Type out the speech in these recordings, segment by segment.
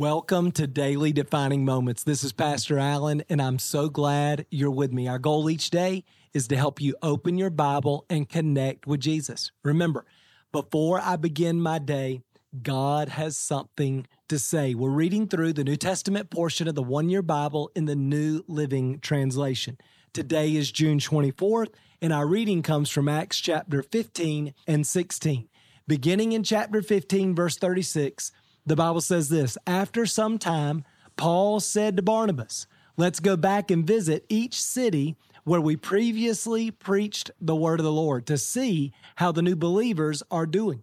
Welcome to Daily Defining Moments. This is Pastor Allen, and I'm so glad you're with me. Our goal each day is to help you open your Bible and connect with Jesus. Remember, before I begin my day, God has something to say. We're reading through the New Testament portion of the one year Bible in the New Living Translation. Today is June 24th, and our reading comes from Acts chapter 15 and 16. Beginning in chapter 15, verse 36, the Bible says this After some time, Paul said to Barnabas, Let's go back and visit each city where we previously preached the word of the Lord to see how the new believers are doing.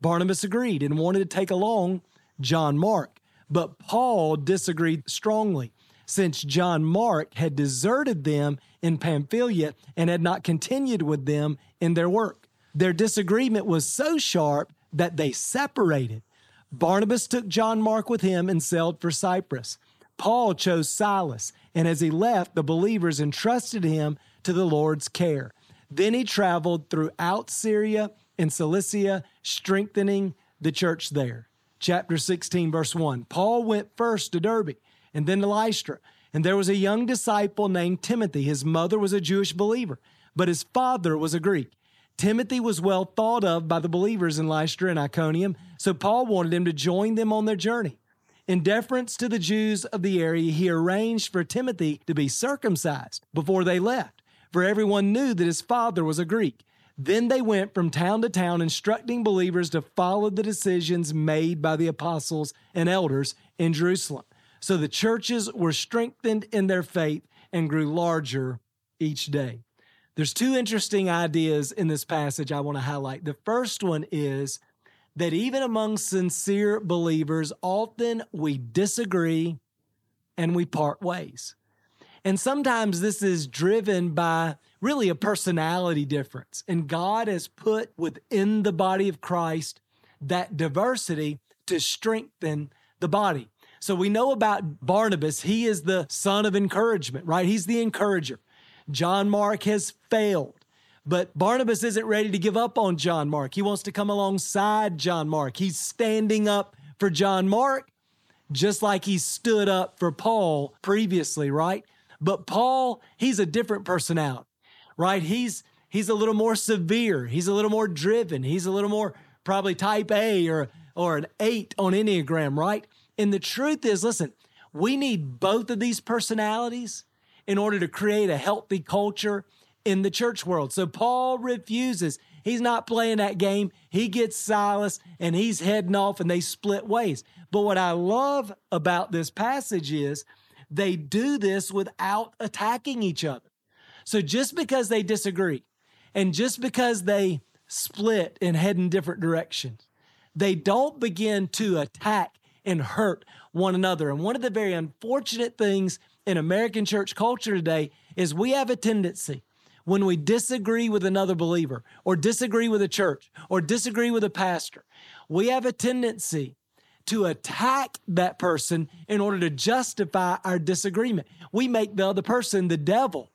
Barnabas agreed and wanted to take along John Mark, but Paul disagreed strongly since John Mark had deserted them in Pamphylia and had not continued with them in their work. Their disagreement was so sharp that they separated. Barnabas took John Mark with him and sailed for Cyprus. Paul chose Silas, and as he left, the believers entrusted him to the Lord's care. Then he traveled throughout Syria and Cilicia, strengthening the church there. Chapter 16, verse 1. Paul went first to Derbe and then to Lystra. And there was a young disciple named Timothy. His mother was a Jewish believer, but his father was a Greek. Timothy was well thought of by the believers in Lystra and Iconium, so Paul wanted him to join them on their journey. In deference to the Jews of the area, he arranged for Timothy to be circumcised before they left, for everyone knew that his father was a Greek. Then they went from town to town, instructing believers to follow the decisions made by the apostles and elders in Jerusalem. So the churches were strengthened in their faith and grew larger each day. There's two interesting ideas in this passage I want to highlight. The first one is that even among sincere believers, often we disagree and we part ways. And sometimes this is driven by really a personality difference. And God has put within the body of Christ that diversity to strengthen the body. So we know about Barnabas, he is the son of encouragement, right? He's the encourager. John Mark has failed. But Barnabas isn't ready to give up on John Mark. He wants to come alongside John Mark. He's standing up for John Mark, just like he stood up for Paul previously, right? But Paul, he's a different personality, right? He's he's a little more severe. He's a little more driven. He's a little more probably type A or or an eight on Enneagram, right? And the truth is, listen, we need both of these personalities in order to create a healthy culture in the church world. So Paul refuses. He's not playing that game. He gets Silas and he's heading off and they split ways. But what I love about this passage is they do this without attacking each other. So just because they disagree and just because they split and head in different directions, they don't begin to attack and hurt one another. And one of the very unfortunate things in American church culture today is we have a tendency when we disagree with another believer or disagree with a church or disagree with a pastor, we have a tendency to attack that person in order to justify our disagreement. We make the other person the devil.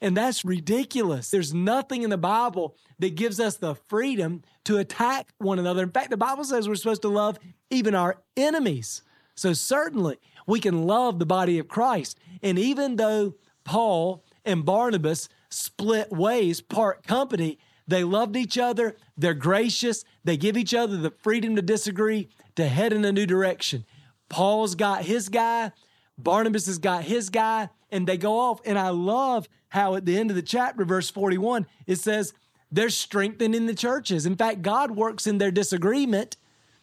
And that's ridiculous. There's nothing in the Bible that gives us the freedom to attack one another. In fact, the Bible says we're supposed to love even our enemies. So, certainly, we can love the body of Christ. And even though Paul and Barnabas split ways, part company, they loved each other. They're gracious. They give each other the freedom to disagree, to head in a new direction. Paul's got his guy, Barnabas has got his guy, and they go off. And I love how at the end of the chapter, verse 41, it says they're strengthening the churches. In fact, God works in their disagreement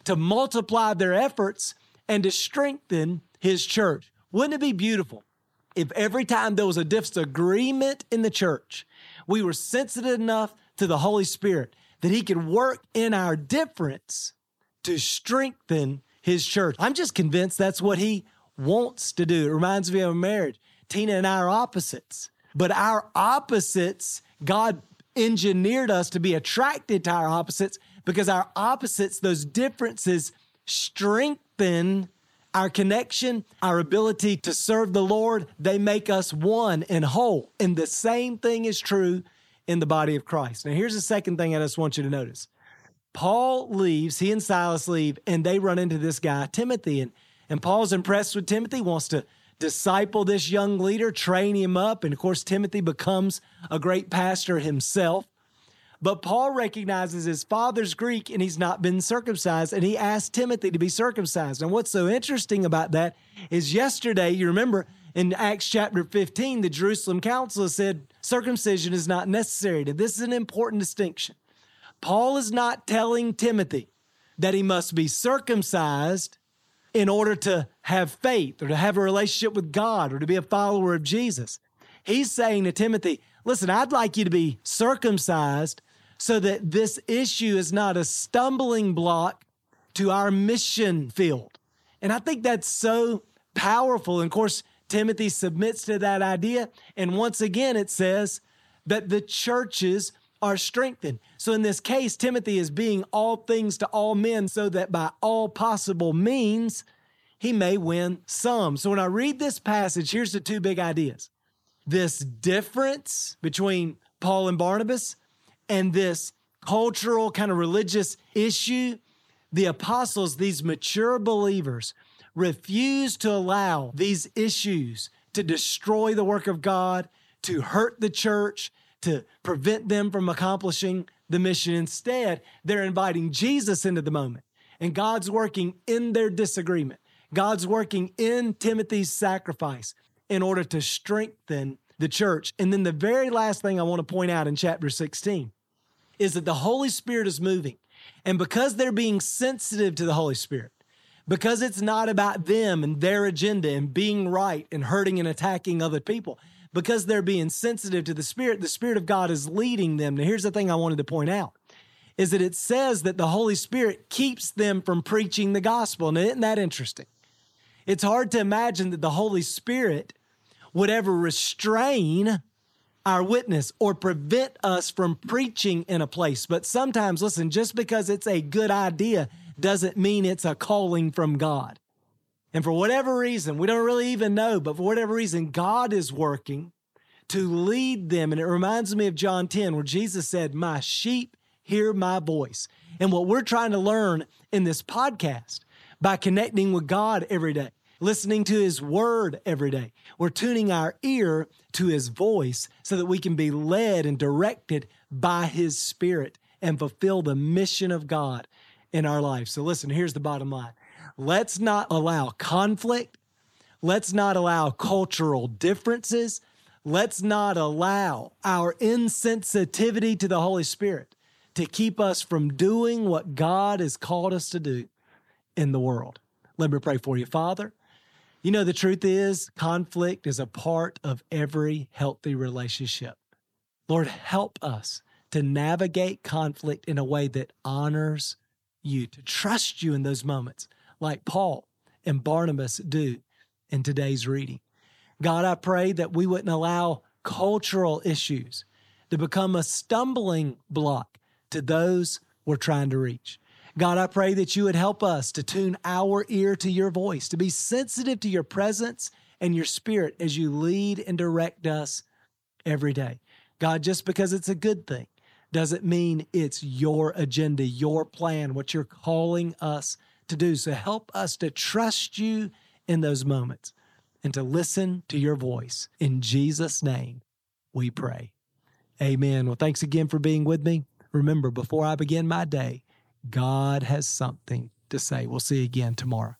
to multiply their efforts and to strengthen his church. Wouldn't it be beautiful if every time there was a disagreement in the church, we were sensitive enough to the Holy Spirit that he could work in our difference to strengthen his church? I'm just convinced that's what he wants to do. It reminds me of a marriage. Tina and I are opposites, but our opposites, God engineered us to be attracted to our opposites because our opposites, those differences, strengthen our connection, our ability to serve the Lord, they make us one and whole. And the same thing is true in the body of Christ. Now, here's the second thing I just want you to notice Paul leaves, he and Silas leave, and they run into this guy, Timothy. And And Paul's impressed with Timothy, wants to disciple this young leader, train him up. And of course, Timothy becomes a great pastor himself. But Paul recognizes his father's Greek and he's not been circumcised, and he asked Timothy to be circumcised. And what's so interesting about that is yesterday, you remember in Acts chapter 15, the Jerusalem council said circumcision is not necessary. This is an important distinction. Paul is not telling Timothy that he must be circumcised in order to have faith or to have a relationship with God or to be a follower of Jesus. He's saying to Timothy, listen, I'd like you to be circumcised so that this issue is not a stumbling block to our mission field. And I think that's so powerful. And of course, Timothy submits to that idea. And once again, it says that the churches are strengthened. So in this case, Timothy is being all things to all men so that by all possible means, he may win some. So when I read this passage, here's the two big ideas this difference between Paul and Barnabas and this cultural kind of religious issue, the apostles, these mature believers, refuse to allow these issues to destroy the work of God, to hurt the church, to prevent them from accomplishing the mission. Instead, they're inviting Jesus into the moment, and God's working in their disagreement. God's working in Timothy's sacrifice in order to strengthen the church. And then the very last thing I want to point out in chapter 16 is that the Holy Spirit is moving. And because they're being sensitive to the Holy Spirit, because it's not about them and their agenda and being right and hurting and attacking other people, because they're being sensitive to the Spirit, the Spirit of God is leading them. Now, here's the thing I wanted to point out is that it says that the Holy Spirit keeps them from preaching the gospel. Now, isn't that interesting? It's hard to imagine that the Holy Spirit would ever restrain our witness or prevent us from preaching in a place. But sometimes, listen, just because it's a good idea doesn't mean it's a calling from God. And for whatever reason, we don't really even know, but for whatever reason, God is working to lead them. And it reminds me of John 10, where Jesus said, My sheep hear my voice. And what we're trying to learn in this podcast by connecting with God every day listening to his word every day. We're tuning our ear to his voice so that we can be led and directed by his spirit and fulfill the mission of God in our life. So listen, here's the bottom line. Let's not allow conflict. Let's not allow cultural differences. Let's not allow our insensitivity to the Holy Spirit to keep us from doing what God has called us to do in the world. Let me pray for you, Father. You know, the truth is, conflict is a part of every healthy relationship. Lord, help us to navigate conflict in a way that honors you, to trust you in those moments, like Paul and Barnabas do in today's reading. God, I pray that we wouldn't allow cultural issues to become a stumbling block to those we're trying to reach. God, I pray that you would help us to tune our ear to your voice, to be sensitive to your presence and your spirit as you lead and direct us every day. God, just because it's a good thing doesn't mean it's your agenda, your plan, what you're calling us to do. So help us to trust you in those moments and to listen to your voice. In Jesus' name, we pray. Amen. Well, thanks again for being with me. Remember, before I begin my day, God has something to say. We'll see you again tomorrow.